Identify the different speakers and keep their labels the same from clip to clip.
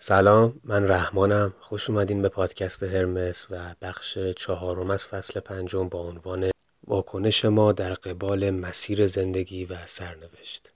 Speaker 1: سلام من رحمانم. خوش اومدین به پادکست هرمس و بخش چهارم از فصل پنجم با عنوان واکنش ما در قبال مسیر زندگی و سرنوشت.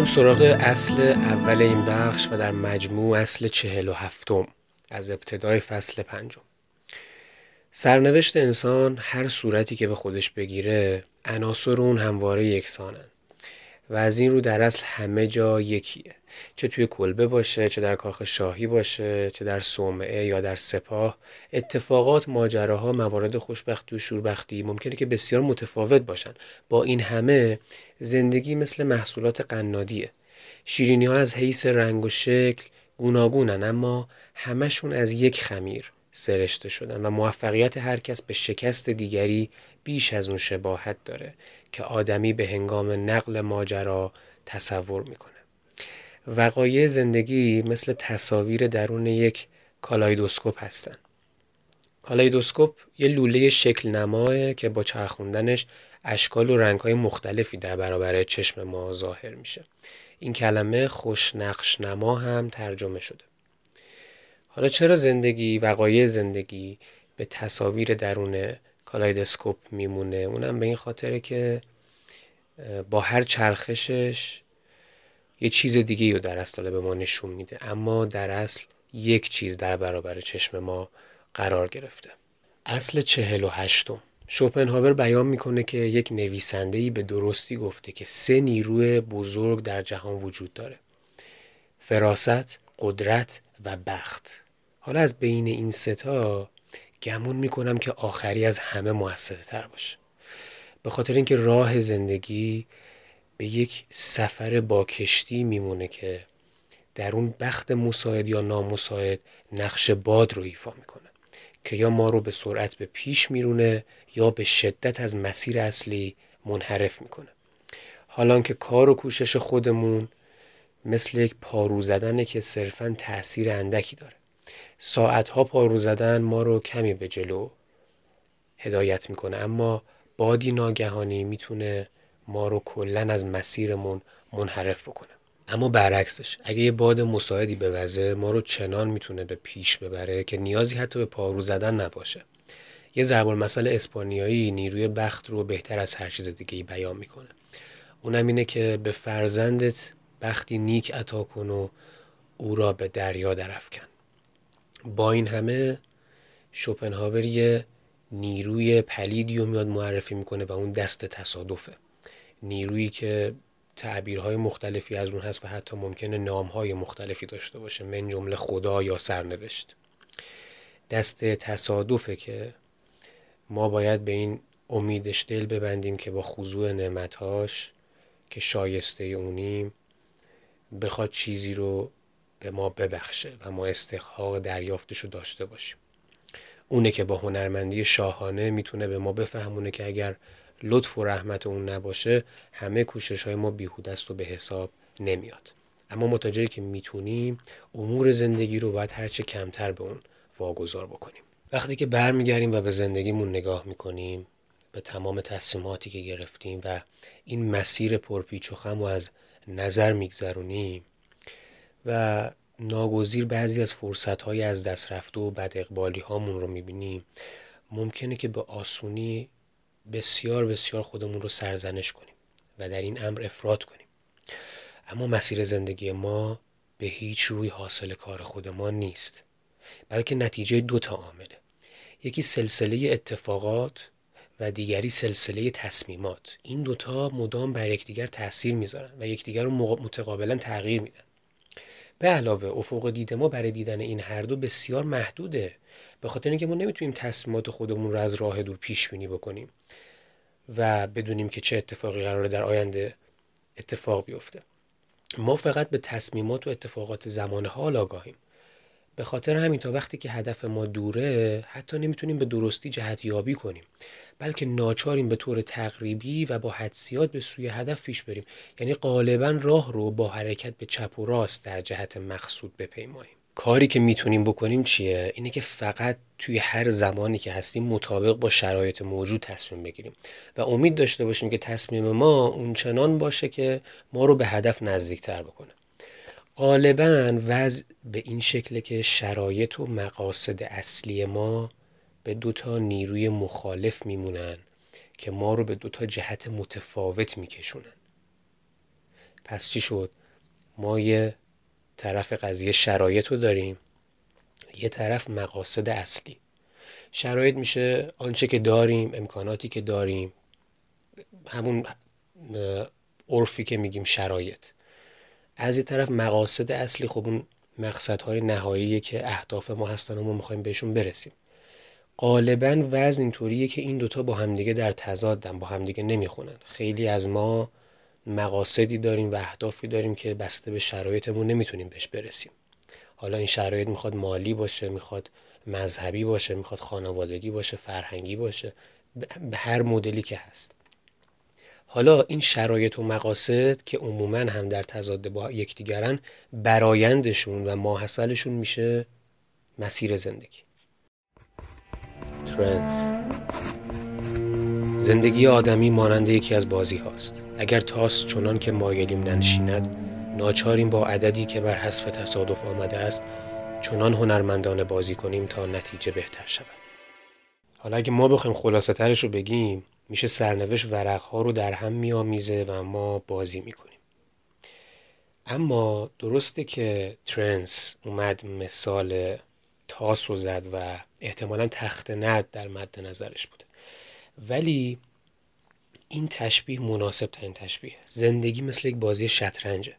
Speaker 1: بریم سراغ اصل اول این بخش و در مجموع اصل چهل و هفتم از ابتدای فصل پنجم. سرنوشت انسان هر صورتی که به خودش بگیره عناصر اون همواره یکسانن. و از این رو در اصل همه جا یکیه. چه توی کلبه باشه چه در کاخ شاهی باشه چه در صومعه یا در سپاه. اتفاقات ماجراها موارد خوشبختی و شوربختی ممکنه که بسیار متفاوت باشن. با این همه زندگی مثل محصولات قنادیه. شیرینی ها از حیث رنگ و شکل گوناگونن اما همشون از یک خمیر سرشته شدن و موفقیت هر کس به شکست دیگری بیش از اون شباهت داره که آدمی به هنگام نقل ماجرا تصور می‌کنه. وقایع زندگی مثل تصاویر درون یک کالایدوسکوپ هستن. kaleidoscope یه لوله شکل نماه که با چرخوندنش اشکال و رنگهای مختلفی در برابر چشم ما ظاهر میشه. این کلمه خوش نقش نما هم ترجمه شده. حالا چرا زندگی وقایع زندگی به تصاویر درون kaleidoscope میمونه. اونم به این خاطره که با هر چرخشش یه چیز دیگه رو در اصل به ما نشون میده. اما در اصل یک چیز در برابر چشم ما قرار گرفته. اصل چهل و هشتم. شوپنهاور بیان می‌کنه که یک نویسندهی به درستی گفته که سه نیروی بزرگ در جهان وجود داره. فراست، قدرت و بخت. حالا از بین این ستا گمون می‌کنم که آخری از همه موثره تر باشه. به خاطر اینکه راه زندگی به یک سفر با کشتی میمونه که در اون بخت مساعد یا نامساعد نقش باد رو ایفا می‌کنه که یا ما رو به سرعت به پیش میرونه یا به شدت از مسیر اصلی منحرف می‌کنه. حالا که کار و کوشش خودمون مثل یک پارو زدنه که صرفا تاثیر اندکی داره. ساعتها پارو زدن ما رو کمی به جلو هدایت می‌کنه. اما بادی ناگهانی می‌تونه ما رو کلا از مسیرمون منحرف بکنه. اما برعکسش اگه یه باد مساعدی وضع ما رو چنان می‌تونه به پیش ببره که نیازی حتی به پارو زدن نباشه. یه ضرب المثل اسپانیایی نیروی بخت رو بهتر از هر چیز دیگه بیان می‌کنه. اونم اینه که به فرزندت بختی نیک عطا کن و او را به دریا درفکن با این همه شوپنهاور یه نیروی پلیدی رو میاد معرفی می‌کنه و اون دست تصادفه. نیرویی که تعبیرهای مختلفی از اون هست و حتی ممکنه نامهای مختلفی داشته باشه من جمله خدا یا سرنوشت. دست تصادفه که ما باید به این امیدش دل ببندیم که با خضوع نعمتهاش که شایسته اونیم بخواد چیزی رو به ما ببخشه و ما استحقاق دریافتش رو داشته باشیم. اونه که با هنرمندی شاهانه می‌تونه به ما بفهمونه که اگر لطف و رحمت اون نباشه همه کوشش های ما بیهوده است و به حساب نمیاد. اما متوجهی که می‌تونیم امور زندگی رو باید هرچه کمتر به اون واگذار بکنیم. وقتی که برمیگردیم و به زندگیمون نگاه می‌کنیم به تمام تصمیماتی که گرفتیم و این مسیر پرپیچ و خم و از نظر میگذرونیم و ناگزیر بعضی از فرصت های از دست رفته و بد اقبالی هامون رو می‌بینیم. ممکنه که به آسونی بسیار بسیار خودمون رو سرزنش کنیم و در این امر افراد کنیم. اما مسیر زندگی ما به هیچ روی حاصل کار خود ما نیست بلکه نتیجه دو تا عامله. یکی سلسله اتفاقات و دیگری سلسله تصمیمات. این دوتا مدام بر یکدیگر تاثیر می‌ذارن و یکدیگر رو متقابلا تغییر میدن. به علاوه افق دید ما برای دیدن این هر دو بسیار محدوده. به خاطر اینکه ما نمی‌تونیم تصمیمات خودمون رو از راه دور پیش بینی بکنیم و بدونیم که چه اتفاقی قراره در آینده اتفاق بیفته. ما فقط به تصمیمات و اتفاقات زمان حال آگاهیم. به خاطر همین تا وقتی که هدف ما دوره حتی نمی‌تونیم به درستی جهت یابی کنیم بلکه ناچاریم به طور تقریبی و با حدسیات به سوی هدف پیش بریم. یعنی غالبا راه رو با حرکت به چپ و راست در جهت مقصود بپیماییم. کاری که می‌تونیم بکنیم چیه؟ اینه که فقط توی هر زمانی که هستیم مطابق با شرایط موجود تصمیم بگیریم و امید داشته باشیم که تصمیم ما اونچنان باشه که ما رو به هدف نزدیکتر بکنه. غالبا وضع به این شکل که شرایط و مقاصد اصلی ما به دوتا نیروی مخالف میمونن که ما رو به دوتا جهت متفاوت میکشونن. پس چی شد؟ ما یه طرف قضیه شرایط رو داریم یه طرف مقاصد اصلی. شرایط میشه آنچه که داریم امکاناتی که داریم همون عرفی که میگیم شرایط. از یه طرف مقاصد اصلی خب اون مقصدهای نهایی که اهداف ما هستن و ما می‌خوایم بهشون برسیم. غالبا وزن اینطوریه که این دوتا با همدیگه در تضادن با همدیگه نمی‌خونن. خیلی از ما مقاصدی داریم و اهدافی داریم که بسته به شرایطمون نمی‌تونیم بهش برسیم. حالا این شرایط می‌خواد مالی باشه می‌خواد مذهبی باشه می‌خواد خانوادگی باشه فرهنگی باشه به هر مدلی که هست. حالا این شرایط و مقاصد که عموما هم در تضاد با یکدیگرن برایندشون و ماحصلشون میشه مسیر زندگی. ترنس زندگی آدمی مانند یکی از بازی هاست. اگر تاس چنان که مایلیم ننشیند ناچاریم با عددی که بر حسب تصادف آمده است چنان هنرمندانه بازی کنیم تا نتیجه بهتر شود. حالا اگه ما بخوایم خلاصه ترش رو بگیم میشه سرنوشت ورقها رو در هم میآمیزه و ما بازی می‌کنیم. اما درسته که ترنس اومد مثال تاس رو زد و احتمالا تخت ند در مد نظرش بوده. ولی این تشبیه مناسب ترین تشبیه. زندگی مثل یک بازی شطرنجه.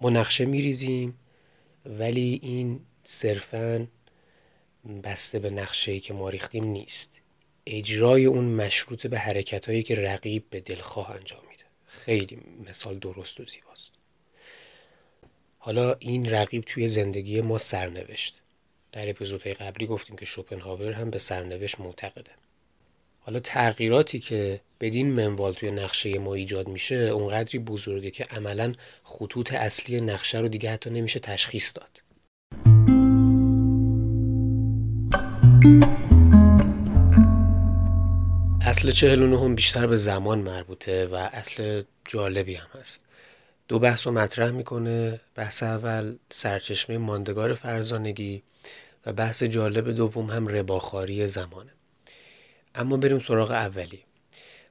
Speaker 1: ما نقشه میریزیم ولی این صرفا بسته به نقشه که ما ریختیم نیست. اجرای اون مشروط به حرکت هایی که رقیب به دلخواه انجام میده. خیلی مثال درست و زیباست. حالا این رقیب توی زندگی ما سرنوشت. در اپیزودهای قبلی گفتیم که شوپنهاور هم به سرنوشت معتقده. حالا تغییراتی که بدین منوال توی نقشه ما ایجاد میشه اونقدری بزرگه که عملا خطوط اصلی نقشه رو دیگه حتی نمیشه تشخیص داد. اصل چهل هم بیشتر به زمان مربوطه و اصل جالبی هم هست. دو بحث رو مطرح می‌کنه. بحث اول سرچشمه ماندگار فرزانگی و بحث جالب دوم هم رباخاری زمانه. اما بریم سراغ اولی.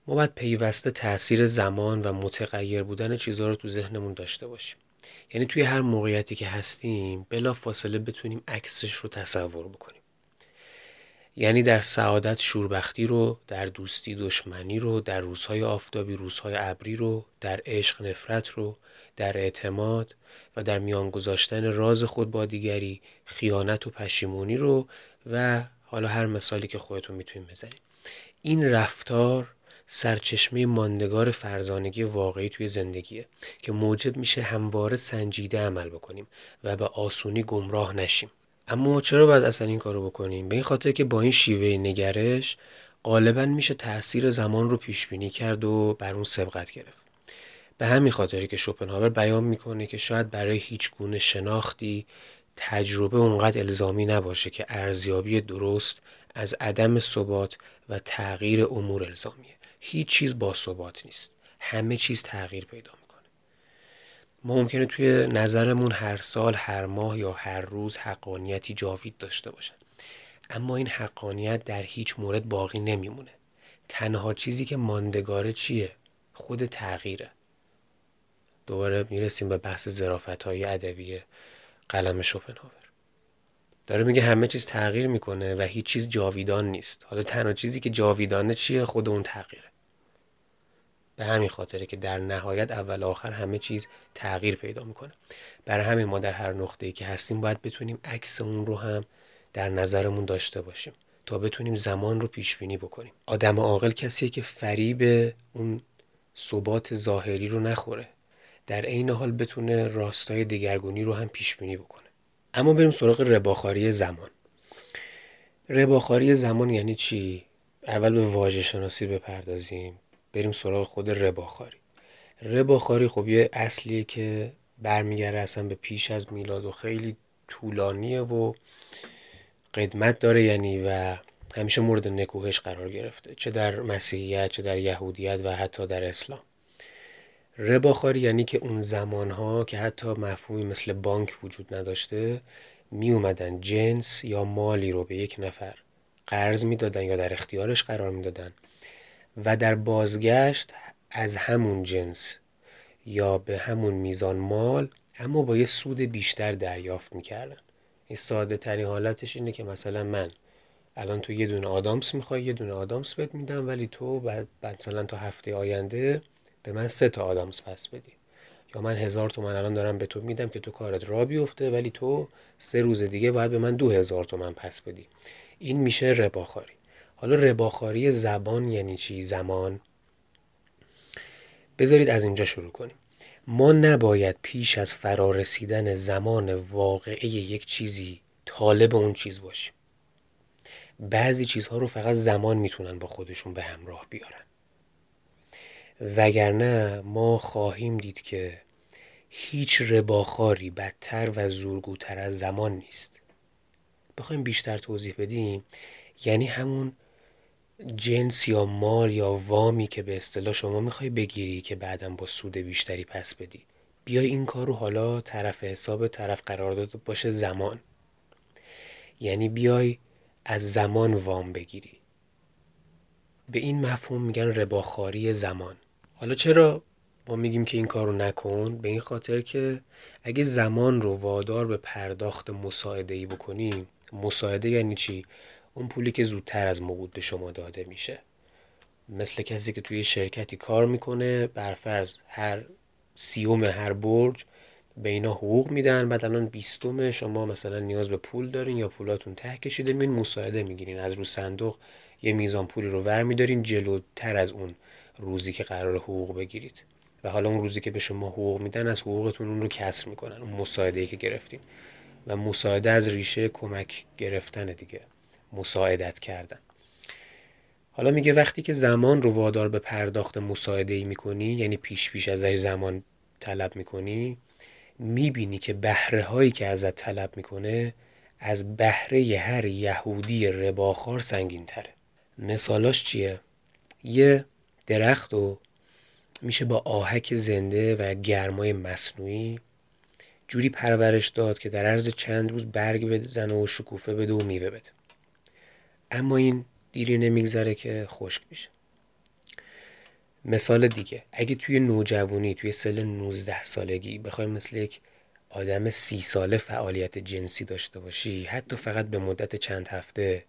Speaker 1: ما باید پیوسته تاثیر زمان و متغیر بودن چیزها رو تو ذهنمون داشته باشیم. یعنی توی هر موقعیتی که هستیم بلا فاصله بتونیم عکسش رو تصور بکنیم. یعنی در سعادت شوربختی رو در دوستی دشمنی رو در روزهای آفتابی روزهای ابری رو در عشق نفرت رو در اعتماد و در میان گذاشتن راز خود با دیگری خیانت و پشیمونی رو و حالا هر مثالی که خودتون می‌تونید بزنید. این رفتار سرچشمه ماندگار فرزانگی واقعی توی زندگیه که موجب میشه همواره سنجیده عمل بکنیم و به آسونی گمراه نشیم. اما چرا باید اصلا این کارو بکنیم؟ به این خاطر که با این شیوه نگرش غالبا میشه تاثیر زمان رو پیش بینی کرد و بر اون سبقت گرفت. به همین خاطری که شوپنهاور بیان می‌کنه که شاید برای هیچ گونه شناختی تجربه اونقدر الزامی نباشه که ارزیابی درست از عدم ثبات و تغییر امور الزامیه. هیچ چیز با ثبات نیست. همه چیز تغییر پیدا ما ممکنه توی نظرمون هر سال هر ماه یا هر روز حقانیتی جاوید داشته باشه اما این حقانیت در هیچ مورد باقی نمیمونه. تنها چیزی که ماندگاره چیه؟ خود تغییره. دوباره می‌رسیم به بحث زرافت های ادبی قلم شوپنهاور. داره میگه همه چیز تغییر می‌کنه و هیچ چیز جاویدان نیست. حالا تنها چیزی که جاویدانه چیه؟ خود اون تغییره. به همین خاطره که در نهایت اول آخر همه چیز تغییر پیدا می‌کنه. برای همین ما در هر نقطه ای که هستیم باید بتونیم عکس اون رو هم در نظرمون داشته باشیم تا بتونیم زمان رو پیش بینی بکنیم. آدم عاقل کسیه که فریب اون ثبات ظاهری رو نخوره. در عین حال بتونه راستای دگرگونی رو هم پیش بینی بکنه. اما بریم سراغ رباخاری زمان. رباخاری زمان یعنی چی؟ اول به واژه شناسی بپردازیم. بریم سراغ خود رباخاری. رباخاری خب یه اصلیه که برمیگرده اصلا به پیش از میلاد و خیلی طولانیه و قدمت داره یعنی و همیشه مورد نکوهش قرار گرفته. چه در مسیحیت چه در یهودیت و حتی در اسلام. رباخاری یعنی که اون زمانها که حتی مفهومی مثل بانک وجود نداشته می اومدن جنس یا مالی رو به یک نفر قرض می‌دادن یا در اختیارش قرار می‌دادن. و در بازگشت از همون جنس یا به همون میزان مال اما با یه سود بیشتر دریافت می‌کردن. این ساده ترین حالتش اینه که مثلا من الان تو یه دونه آدامس می‌خوای یه دونه آدامس بهت میدم ولی تو بعد مثلا تا هفته آینده به من سه تا آدامس پس بدی. یا من هزار تومن الان دارم به تو میدم که تو کارت را بیفته ولی تو سه روز دیگه باید به من دو هزار تومن پس بدی. این میشه رباخاری. حالا رباخاری زبان یعنی چی؟ زمان. بذارید از اینجا شروع کنیم. ما نباید پیش از فرارسیدن زمان واقعی یک چیزی طالب اون چیز باشیم. بعضی چیزها رو فقط زمان می‌تونن با خودشون به همراه بیارن. وگرنه ما خواهیم دید که هیچ رباخاری بدتر و زورگوتر از زمان نیست. بخوایم بیشتر توضیح بدیم یعنی همون جنس یا مال یا وامی که به اصطلاح شما می‌خوای بگیری که بعدا با سود بیشتری پس بدی. بیای این کار رو حالا طرف حساب طرف قرار داده باشه زمان. یعنی بیای از زمان وام بگیری. به این مفهوم میگن رباخاری زمان. حالا چرا ما میگیم که این کار رو نکن؟ به این خاطر که اگه زمان رو وادار به پرداخت مساعده ای بکنیم مساعده یعنی چی؟ اون پولی که زودتر از موعود به شما داده میشه. مثل کسی که توی شرکتی کار می‌کنه برفرض هر سیوم هر برج به اینا حقوق میدن بعد الان بیستم شما مثلا نیاز به پول دارین یا پولاتون ته کشیده میین مساعده می‌گیرین. از رو صندوق یه میزان پولی رو ور میدارین جلوتر از اون روزی که قرار حقوق بگیرید. و حالا اون روزی که به شما حقوق میدن از حقوقتون اون رو کسر می‌کنن اون مساعده ای که گرفتین. و مساعده از ریشه کمک گرفتن دیگه. مساعدت کردن. حالا میگه وقتی که زمان رو وادار به پرداخت مساعده ای می‌کنی یعنی پیش پیش ازش زمان طلب می‌کنی می‌بینی که بهره هایی که ازت طلب می‌کنه از بهره هر یهودی رباخار سنگین تره مثالاش چیه؟ یه درخت رو میشه با آهک زنده و گرمای مصنوعی جوری پرورش داد که در عرض چند روز برگ بزنه و شکوفه بده و میوه بده. اما این دیری نمیگذره که خشک میشه مثال دیگه اگه توی نوجوانی توی سل 19 سالگی بخوای مثل یک آدم سی ساله فعالیت جنسی داشته باشی حتی فقط به مدت چند هفته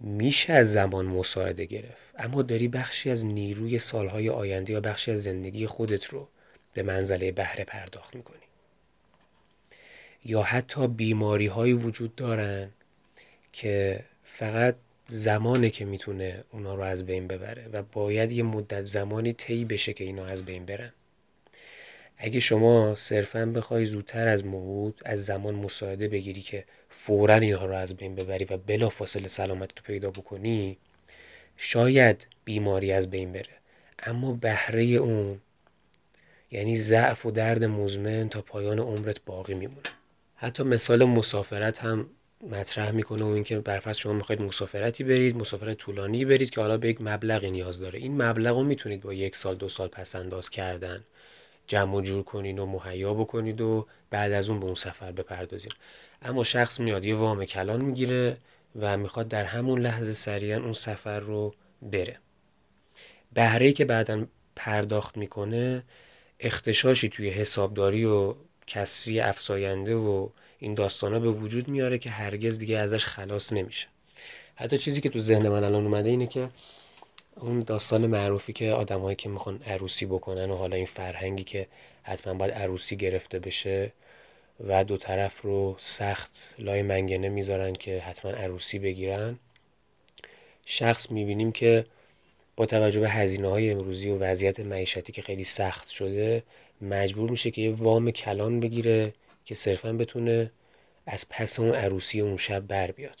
Speaker 1: میشه از زمان مساعده گرفت. اما داری بخشی از نیروی سالهای آینده یا بخشی از زندگی خودت رو به منزله بهره پرداخت می‌کنی. یا حتی بیماری هایی وجود دارن که فقط زمانه که می‌تونه اونا رو از بین ببره و باید یه مدت زمانی طی بشه که اینا از بین برن. اگه شما صرفا بخوای زودتر از موعود از زمان مساعده بگیری که فورا اینها رو از بین ببری و بلا فاصله سلامت تو پیدا بکنی شاید بیماری از بین بره. اما بهره اون یعنی ضعف و درد مزمن تا پایان عمرت باقی میمونه. حتی مثال مسافرت هم مطرح می‌کنه و اینکه برفرض شما می‌خواید مسافرتی برید مسافرت طولانی برید که حالا به یک مبلغی نیاز داره. این مبلغ رو می‌تونید با یک سال دو سال پس انداز کردن جمع و جور کنید و مهیا بکنید و بعد از اون به اون سفر بپردازید اما شخص میاد یه وام کلان می‌گیره و می‌خواد در همون لحظه سریعا اون سفر رو بره. بهره که بعدا پرداخت می‌کنه اختشاشی توی حسابداری و کسری افساینده و این داستانا به وجود میاره که هرگز دیگه ازش خلاص نمیشه. حتی چیزی که تو ذهن من الان اومده اینه که اون داستان معروفی که آدمایی که می‌خوان عروسی بکنن و حالا این فرهنگی که حتما باید عروسی گرفته بشه و دو طرف رو سخت لای منگنه می‌ذارن که حتما عروسی بگیرن شخص می‌بینیم که با توجه به هزینه های امروزی و وضعیت معیشتی که خیلی سخت شده مجبور میشه که یه وام کلان بگیره که صرفا بتونه از پس اون عروسی اون شب بر بیاد.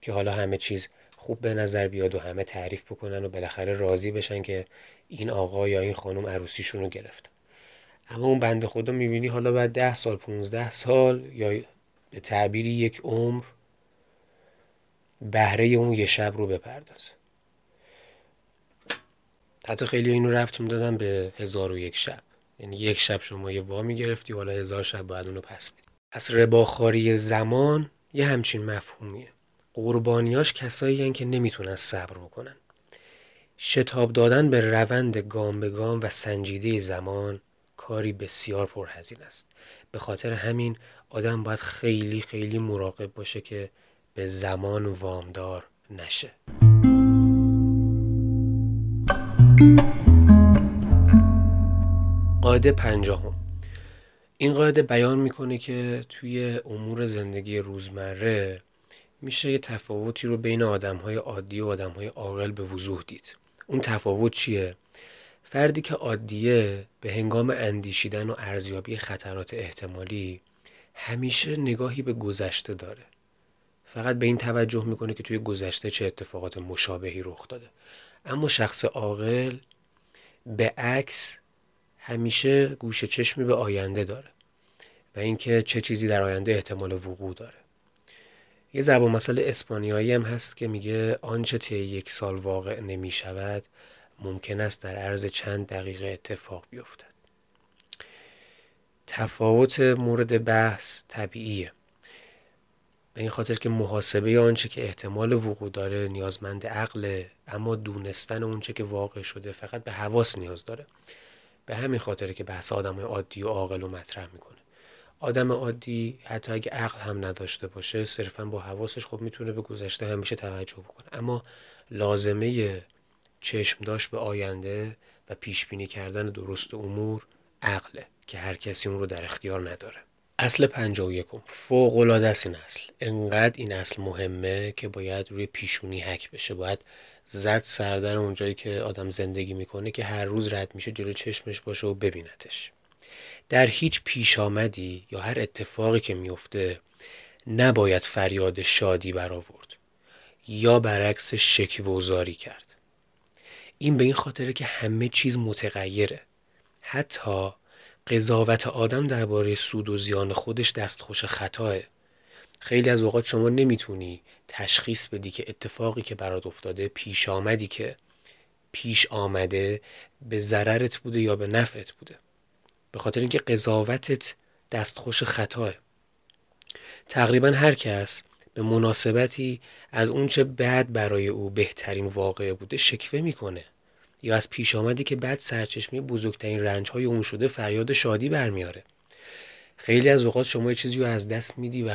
Speaker 1: که حالا همه چیز خوب به نظر بیاد و همه تعریف بکنن و بالاخره راضی بشن که این آقا یا این خانم عروسیشون رو گرفتن اما اون بند خدا می‌بینی حالا بعد ده سال پونزده سال یا به تعبیری یک عمر بهره اون یه شب رو بپردازه. حتی خیلی اینو ربط دادن به هزار و یک شب. یعنی یک شب شما یه وامی گرفتی حالا هزار شب باید اونو پس بدی. پس رباخاری زمان یه همچین مفهومیه. قربانیاش کسایی که نمی‌تونن صبر بکنن. شتاب دادن به روند گام به گام و سنجیده زمان کاری بسیار پرهزینه است. به خاطر همین آدم باید خیلی خیلی مراقب باشه که به زمان وامدار نشه. قاعده پنجاهم. این قاعده بیان می‌کنه که توی امور زندگی روزمره میشه یه تفاوتی رو بین آدم های عادی و آدم های عاقل به وضوح دید. اون تفاوت چیه؟ فردی که عادیه به هنگام اندیشیدن و ارزیابی خطرات احتمالی همیشه نگاهی به گذشته داره. فقط به این توجه می‌کنه که توی گذشته چه اتفاقات مشابهی رخ داده. اما شخص عاقل به عکس همیشه گوش چشمی به آینده داره و اینکه چه چیزی در آینده احتمال وقوع داره. یه ضرب مسئله اسپانیایی هم هست که میگه آنچه طی یک سال واقع نمی شود ممکن است در عرض چند دقیقه اتفاق بیفتد. تفاوت مورد بحث طبیعیه. به این خاطر که محاسبه آنچه که احتمال وقوع داره نیازمند عقله اما دونستن اونچه که واقع شده فقط به حواس نیاز داره. به همین خاطره که بحث آدم عادی و عاقل رو مطرح می‌کنه. آدم عادی حتی اگه عقل هم نداشته باشه صرفا با حواسش خب می‌تونه به گذشته همیشه توجه بکنه. اما لازمه چشم داشت به آینده و پیش بینی کردن درست امور عقله که هر کسی اون رو در اختیار نداره. اصل پنجا و یکم فوق العاده است این اصل. انقدر این اصل مهمه که باید روی پیشونی حک بشه. باید زد سردر اونجایی که آدم زندگی می‌کنه که هر روز رد میشه جلو چشمش باشه و ببینتش. در هیچ پیش آمدی یا هر اتفاقی که میفته نباید فریاد شادی برآورد یا برعکس شکوزاری کرد. این به این خاطره که همه چیز متغیره. حتی قضاوت آدم درباره سود و زیان خودش دستخوش خطاه. خیلی از اوقات شما نمی‌تونی تشخیص بدی که اتفاقی که برات افتاده پیش آمدی که پیش آمده به ضررت بوده یا به نفعت بوده. به خاطر اینکه قضاوتت دستخوش خطاه. تقریبا هر کس به مناسبتی از اونچه بعد برای او بهترین واقعه بوده شکوه می‌کنه. یا از پیش آمدی که بعد سرچشمه بزرگترین رنج های اون شده فریاد شادی برمیاره. خیلی از اوقات شما یه چیزی رو از دست میدی و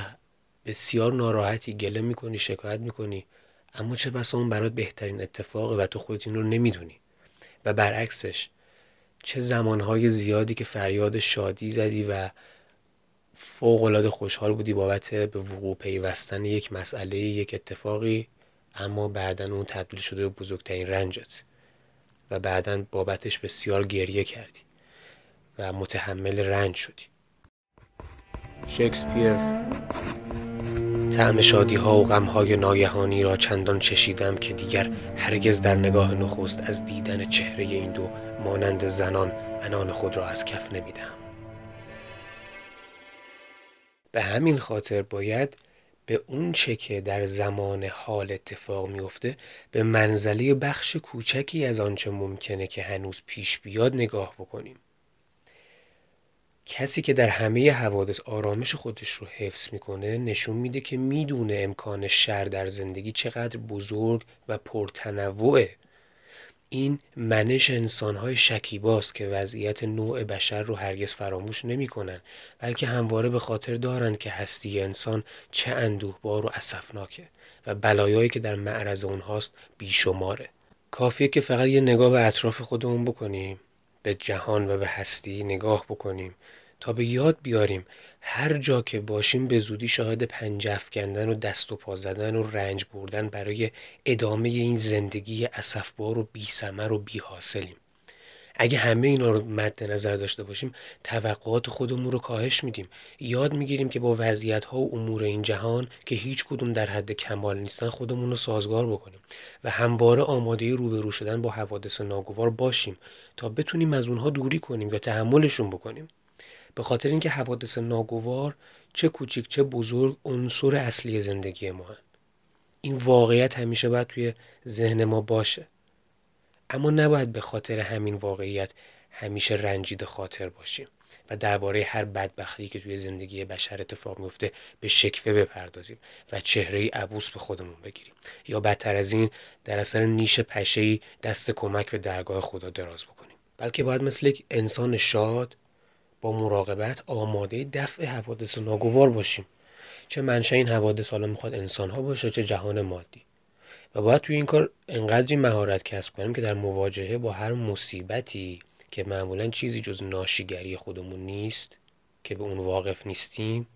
Speaker 1: بسیار ناراحتی گله می‌کنی شکایت می‌کنی. اما چه بسا اون برات بهترین اتفاقه و تو خودت این رو نمی‌دونی. و برعکسش چه زمانهای زیادی که فریاد شادی زدی و فوق خوشحال بودی بابت به وقوع پیوستن یک مسئله یک اتفاقی اما بعدا اون تبدیل شده به بزرگترین رنجت و بعدا بابتش بسیار گریه کردی و متحمل رنج شدی. شکسپیر. تعم شادی ها و غم های ناگهانی را چندان چشیدم که دیگر هرگز در نگاه نخست از دیدن چهره این دو مانند زنان انان خود را از کف نمی‌دهم. به همین خاطر باید به اون چه که در زمان حال اتفاق میفته به منزله بخش کوچکی از آنچه ممکنه که هنوز پیش بیاد نگاه بکنیم. کسی که در همه حوادث آرامش خودش رو حفظ می‌کنه نشون میده که می‌دونه امکان شر در زندگی چقدر بزرگ و پرتنوعه. این منش انسانهای شکیباست که وضعیت نوع بشر رو هرگز فراموش نمی‌کنن بلکه همواره به خاطر دارند که هستی انسان چه اندوهبار و اسفناکه و بلایایی که در معرض اونهاست بیشماره. کافیه که فقط یه نگاه به اطراف خودمون بکنیم. به جهان و به هستی نگاه بکنیم تا به یاد بیاریم هر جا که باشیم به زودی شاهد پنج افکندن و دست و پا زدن و رنج بردن برای ادامه این زندگی اسفبار و بی و بی حاصلیم اگه همه اینا رو مد نظر داشته باشیم توقعات خودمون رو کاهش میدیم. یاد می‌گیریم که با وضعیت ها و امور این جهان که هیچ کدوم در حد کمال نیستن خودمون رو سازگار بکنیم و همواره آماده روبرو شدن با حوادث ناگوار باشیم تا بتونیم از اونها دوری کنیم یا تحملشون بکنیم. به خاطر اینکه حوادث ناگوار چه کوچیک چه بزرگ عنصر اصلی زندگی ما هن. این واقعیت همیشه باید توی ذهن ما باشه. اما نباید به خاطر همین واقعیت همیشه رنجیده خاطر باشیم و درباره هر بدبختی که توی زندگی بشر اتفاق میفته به شکوه بپردازیم و چهره عبوس به خودمون بگیریم. یا بدتر از این در اثر نیش پشه دست کمک به درگاه خدا دراز بکنیم. بلکه باید مثل یک انسان شاد با مراقبت آماده دفع حوادث ناگوار باشیم. چه منشه این حوادث حالا می‌خواد انسان ها باشه چه جهان مادی. و باید توی این کار انقدری مهارت کسب کنیم که در مواجهه با هر مصیبتی که معمولا چیزی جز ناشیگری خودمون نیست که به اون واقف نیستیم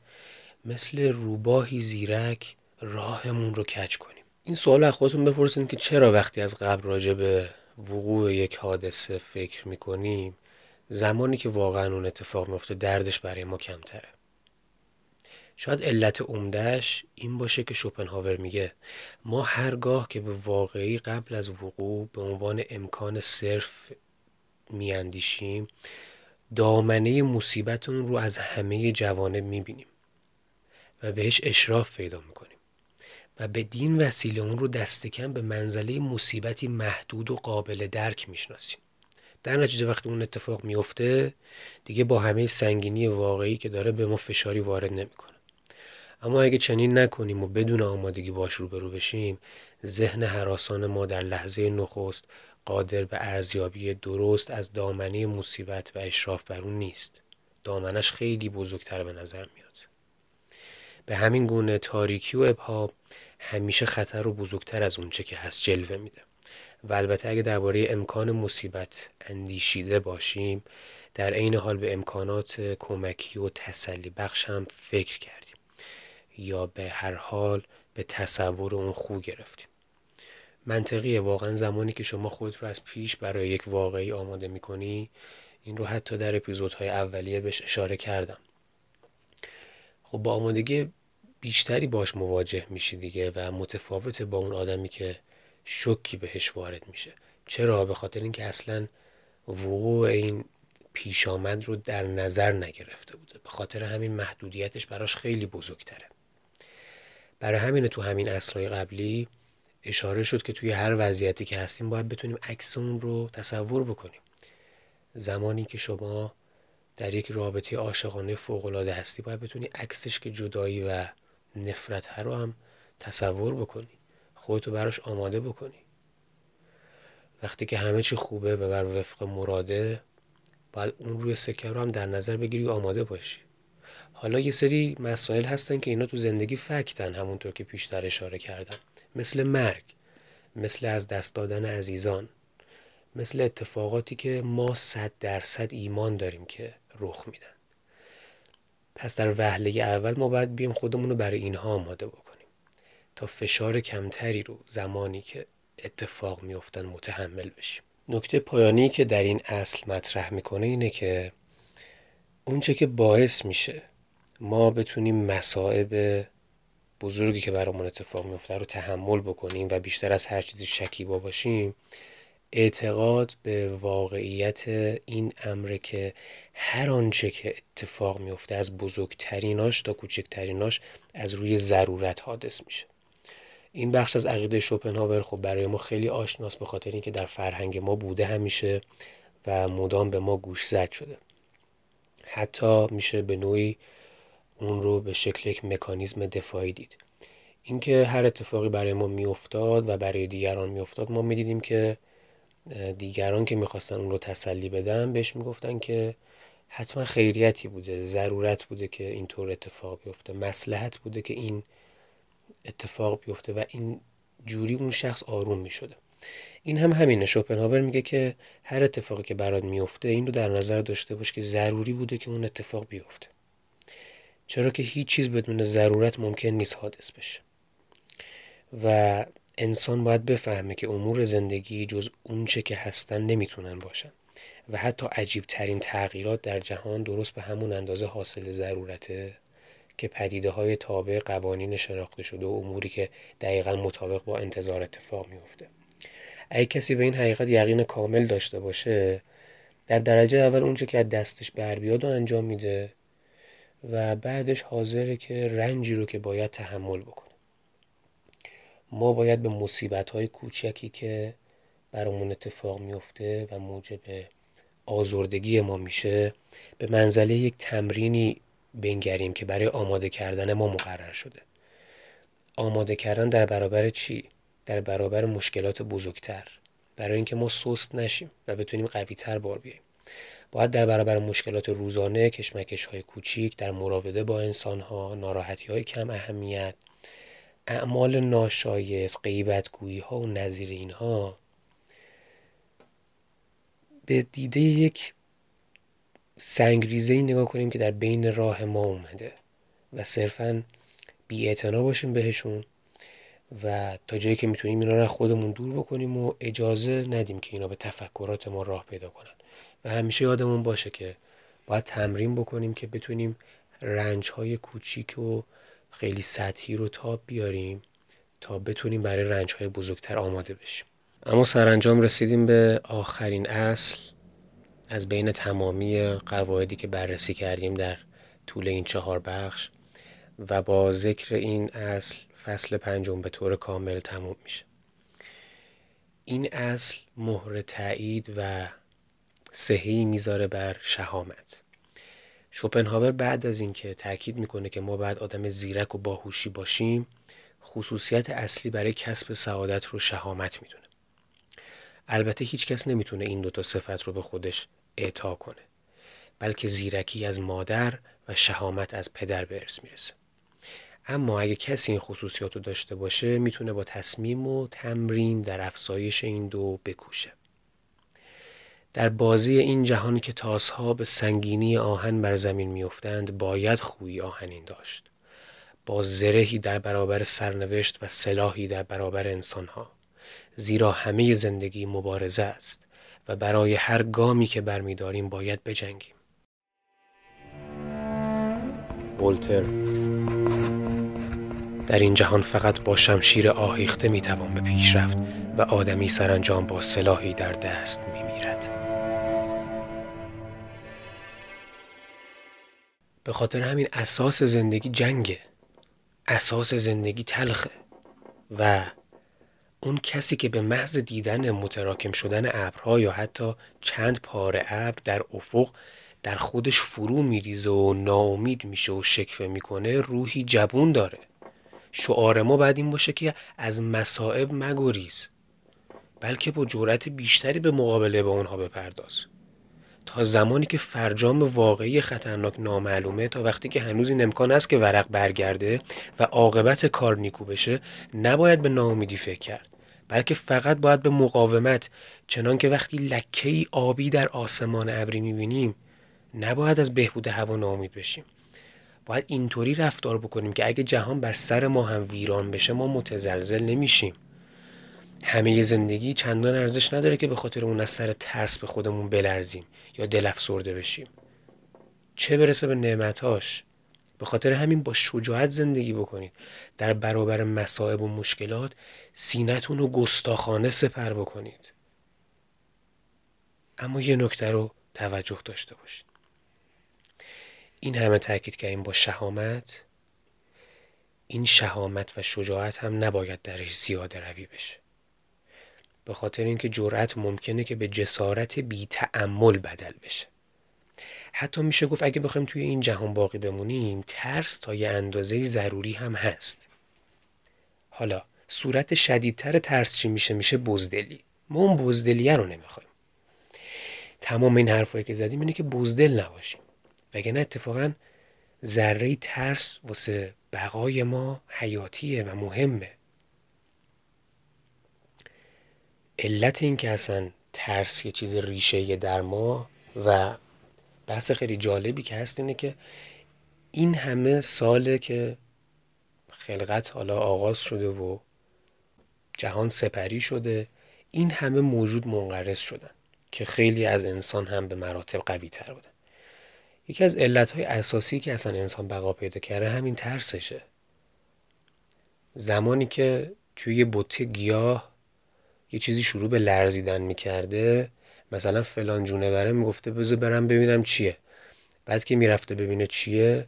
Speaker 1: مثل روباهی زیرک راهمون رو کج کنیم. این سوال از خودتون بپرسید که چرا وقتی از قبل راجع به وقوع یک حادثه فکر می‌کنیم زمانی که واقعا اون اتفاق میفته دردش برای ما کمتره؟ شاید علت عمدهش این باشه که شوپنهاور میگه ما هرگاه که به واقعی قبل از وقوع به عنوان امکان صرف میاندیشیم دامنه مصیبت اون رو از همه جوانب می‌بینیم و بهش اشراف پیدا می‌کنیم و به دین وسیله اون رو دست کم به منزله مصیبتی محدود و قابل درک می‌شناسیم. در نتیجه وقتی اون اتفاق میفته دیگه با همه سنگینی واقعی که داره به ما فشاری وارد نمی‌کنه. اما اگه چنین نکنیم و بدون آمادگی باش روبرو بشیم ذهن حراسان ما در لحظه نخست قادر به ارزیابی درست از دامنه مصیبت و اشراف بر اون نیست. دامنش خیلی بزرگتر به نظر میاد. به همین گونه تاریکی و ابهام همیشه خطر و بزرگتر از اونچه که هست جلوه میده. و البته اگه درباره امکان مصیبت اندیشیده باشیم در عین حال به امکانات کمکی و تسلی بخش هم فکر کردیم. یا به هر حال به تصور اون خو گرفتیم. منطقیه واقعا زمانی که شما خود رو از پیش برای یک واقعی آماده می‌کنی این رو حتی در اپیزودهای اولیه بهش اشاره کردم. خب با آمادگی بیشتری باش مواجه میشی دیگه و متفاوت با اون آدمی که شکی بهش وارد میشه. چرا؟ به خاطر اینکه اصلا وقوع این پیش آمد رو در نظر نگرفته بوده. به خاطر همین محدودیتش براش خیلی بزرگتره. برای همین تو همین اصلای قبلی اشاره شد که توی هر وضعیتی که هستیم باید بتونیم عکس اون رو تصور بکنیم. زمانی که شما در یک رابطه عاشقانه فوقالعاده هستی باید بتونی عکسش که جدایی و نفرت رو هم تصور بکنی خودتو براش آماده بکنی. وقتی که همه چی خوبه و بر وفق مراده باید اون روی سکه رو هم در نظر بگیری و آماده باشی. حالا یه سری مسائل هستن که اینا تو زندگی فکتن همونطور که پیشتر اشاره کردم. مثل مرگ مثل از دست دادن عزیزان مثل اتفاقاتی که ما صد درصد ایمان داریم که رخ میدن. پس در وهله اول ما باید بیم خودمون رو برای اینها آماده بکنیم. تا فشار کمتری رو زمانی که اتفاق میافتن متحمل بشیم. نکته پایانی که در این اصل مطرح می‌کنه اینه که اونچه که باعث میشه ما بتونیم مسائب بزرگی که برامون اتفاق میفته رو تحمل بکنیم و بیشتر از هر چیزی شکیبا باشیم اعتقاد به واقعیت این امر که هر آنچه که اتفاق میفته از بزرگتریناش تا کوچکتریناش از روی ضرورت حادث میشه. این بخش از عقیده شوپنهاور خب برای ما خیلی آشناست به خاطر اینکه در فرهنگ ما بوده همیشه و مدام به ما گوش زد شده. حتی میشه به نوعی اون رو به شکل یک مکانیزم دفاعی دید. اینکه هر اتفاقی برای ما میافتاد و برای دیگران میافتاد ما می‌دیدیم که دیگران که می‌خواستن اون رو تسلی بدن بهش می‌گفتن که حتما خیریتی بوده ضرورت بوده که اینطور اتفاق بیفته مسلحت بوده که این اتفاق بیفته و این جوری اون شخص آروم می‌شده. این هم همینه. شوپنهاور میگه که هر اتفاقی که برات میفته این رو در نظر داشته باش که ضروری بوده که اون اتفاق بیفته. چرا که هیچ چیز بدون ضرورت ممکن نیست حادث بشه. و انسان باید بفهمه که امور زندگی جز اونچه که هستن نمی‌تونن باشن. و حتی عجیب ترین تغییرات در جهان درست به همون اندازه حاصل ضرورته که پدیده های تابع قوانین شناخته شده و اموری که دقیقا مطابق با انتظار اتفاق میفته اگه کسی به این حقیقت یقین کامل داشته باشه در درجه اول اونچه که از دستش بر بیاد و انجام میده و بعدش حاضره که رنجی رو که باید تحمل بکنه. ما باید به مصیبت های کوچکی که برامون اتفاق میفته و موجب آزردگی ما میشه به منزله یک تمرینی بنگریم که برای آماده کردن ما مقرر شده. آماده کردن در برابر چی؟ در برابر مشکلات بزرگتر. برای اینکه ما سست نشیم و بتونیم قوی تر بار بیاییم. باید در برابر مشکلات روزانه کشمکش های کوچیک در مراوده با انسان ها ناراحتی های کم اهمیت اعمال ناشایست غیبت گویی ها و نظیر اینها به دیده یک سنگریزه ای نگاه کنیم که در بین راه ما اومده و صرفا بی باشیم بهشون و تا جایی که می‌تونیم اینا رو خودمون دور بکنیم و اجازه ندیم که اینا به تفکرات ما راه پیدا کنن. و همیشه یادمون باشه که باید تمرین بکنیم که بتونیم رنج های کوچیک و خیلی سطحی رو تاب بیاریم تا بتونیم برای رنج های بزرگتر آماده بشیم. اما سرانجام رسیدیم به آخرین اصل. از بین تمامی قواعدی که بررسی کردیم در طول این چهار بخش و با ذکر این اصل فصل پنجم به طور کامل تموم میشه. این اصل مهر تایید و صحی می‌ذاره بر شهامت. شوپنهاور بعد از اینکه تاکید می‌کنه که ما باید آدم زیرک و باهوشی باشیم خصوصیت اصلی برای کسب سعادت رو شهامت می‌دونه. البته هیچ کس نمی‌تونه این دوتا صفت رو به خودش اعطا کنه بلکه زیرکی از مادر و شهامت از پدر به ارث می‌رسه. اما اگه کسی این خصوصیات رو داشته باشه می‌تونه با تصمیم و تمرین در افزایش این دو بکوشه. در بازی این جهان که تاسها به سنگینی آهن بر زمین میافتند باید خوی آهنین داشت. با زرهی در برابر سرنوشت و سلاحی در برابر انسانها. زیرا همه زندگی مبارزه است و برای هر گامی که برمیداریم باید بجنگیم. ولتر. در این جهان فقط با شمشیر آهیخته می‌توان به پیش رفت و آدمی سرانجام با سلاحی در دست میمیرد. به خاطر همین اساس زندگی جنگه. اساس زندگی تلخه. و اون کسی که به محض دیدن متراکم شدن ابرها یا حتی چند پاره ابر در افق در خودش فرو میریزه و ناامید میشه و شکفه می‌کنه روحی جبون داره. شعار ما بعد این باشه که از مصائب مگریز بلکه با جرأت بیشتری به مقابله با اونها بپرداز. تا زمانی که فرجام واقعی خطرناک نامعلومه تا وقتی که هنوز این امکان است که ورق برگرده و عاقبت کار نیکو بشه نباید به ناامیدی فکر کرد. بلکه فقط باید به مقاومت چنان که وقتی لکه ای آبی در آسمان ابری می‌بینیم نباید از بهبود هوا ناامید بشیم. باید اینطوری رفتار بکنیم که اگه جهان بر سر ما هم ویران بشه ما متزلزل نمیشیم. همه زندگی چندان ارزش نداره که به خاطر اون از سر ترس به خودمون بلرزیم یا دل افسرده بشیم. چه برسه به نعمتاش به خاطر همین با شجاعت زندگی بکنید. در برابر مصائب و مشکلات سینتون رو گستاخانه سپر بکنید. اما یه نکته رو توجه داشته باشید. این همه تاکید کردیم با شهامت. این شهامت و شجاعت هم نباید درش زیاده روی بشه. به خاطر اینکه جرأت ممکنه که به جسارت بی تعمل بدل بشه. حتی میشه گفت اگه بخوایم توی این جهان باقی بمونیم ترس تا یه اندازه ضروری هم هست. حالا صورت شدیدتر ترس چی میشه؟ میشه بزدلی. ما اون بزدلیه رو نمی‌خوایم. تمام این حرفایی که زدیم اینه که بزدل نباشیم. وگرنه اتفاقا ذره ترس واسه بقای ما حیاتیه و مهمه. علت این که اصلا ترس یه چیز ریشه در ما و بحث خیلی جالبی که هست اینه که این همه ساله که خلقت حالا آغاز شده و جهان سپری شده این همه موجود منقرض شدن که خیلی از انسان هم به مراتب قوی تر بودن. یکی از علتهای اساسی که اصلا انسان بقا پیدا کرده همین ترسشه. زمانی که توی یه بوته گیاه یه چیزی شروع به لرزیدن می‌کرده. مثلا فلان جونوره می‌گفته بذار برم ببینم چیه. بعد که می‌رفته ببینه چیه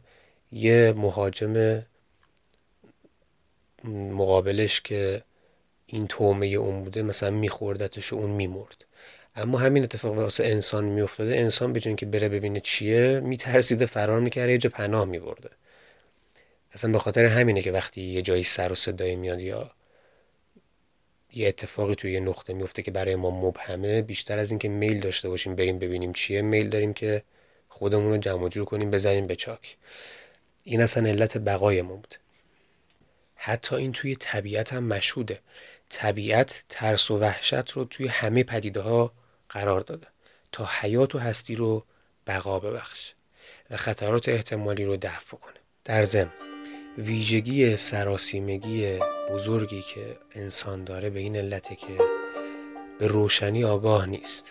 Speaker 1: یه مهاجم مقابلش که این تومه اون بوده مثلا میخوردتش و اون میمرد. اما همین اتفاق واسه انسان میافتاده. انسان به که بره ببینه چیه میترسیده فرار می‌کرده یه جا پناه میبرده. اصلا به خاطر همینه که وقتی یه جایی سر و صدایی میاد یا یه اتفاقی توی یه نقطه میفته که برای ما مبهمه. بیشتر از اینکه میل داشته باشیم بریم ببینیم چیه میل داریم که خودمون رو جمع جور کنیم بزنیم به چاک. این اصلا علت بقای ما بود. حتی این توی طبیعت هم مشهوده. طبیعت ترس و وحشت رو توی همه پدیده ها قرار داده تا حیات و هستی رو بقا ببخش و خطرات احتمالی رو دفع کنه در ضمن ویژگی سراسیمگی بزرگی که انسان داره به این علته که به روشنی آگاه نیست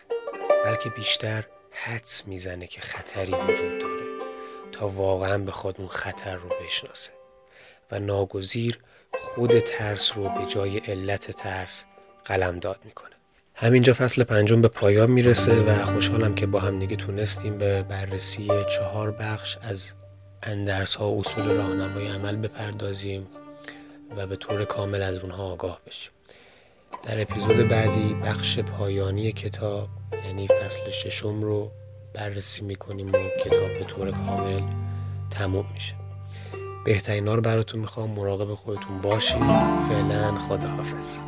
Speaker 1: بلکه بیشتر حدس می‌زنه که خطری وجود داره تا واقعا بخواد اون خطر رو بشناسه و ناگزیر خود ترس رو به جای علت ترس قلمداد می‌کنه. همینجا فصل پنجم به پایان می‌رسه و خوشحالم که با هم دیگه تونستیم به بررسی چهار بخش از اندرس ها و اصول راهنمای عمل بپردازیم و به طور کامل از اونها آگاه بشیم. در اپیزود بعدی بخش پایانی کتاب یعنی فصل ششم رو بررسی می‌کنیم و کتاب به طور کامل تموم میشه. بهترین ها رو براتون می‌خوام. مراقب خودتون باشید. فعلا خداحافظ.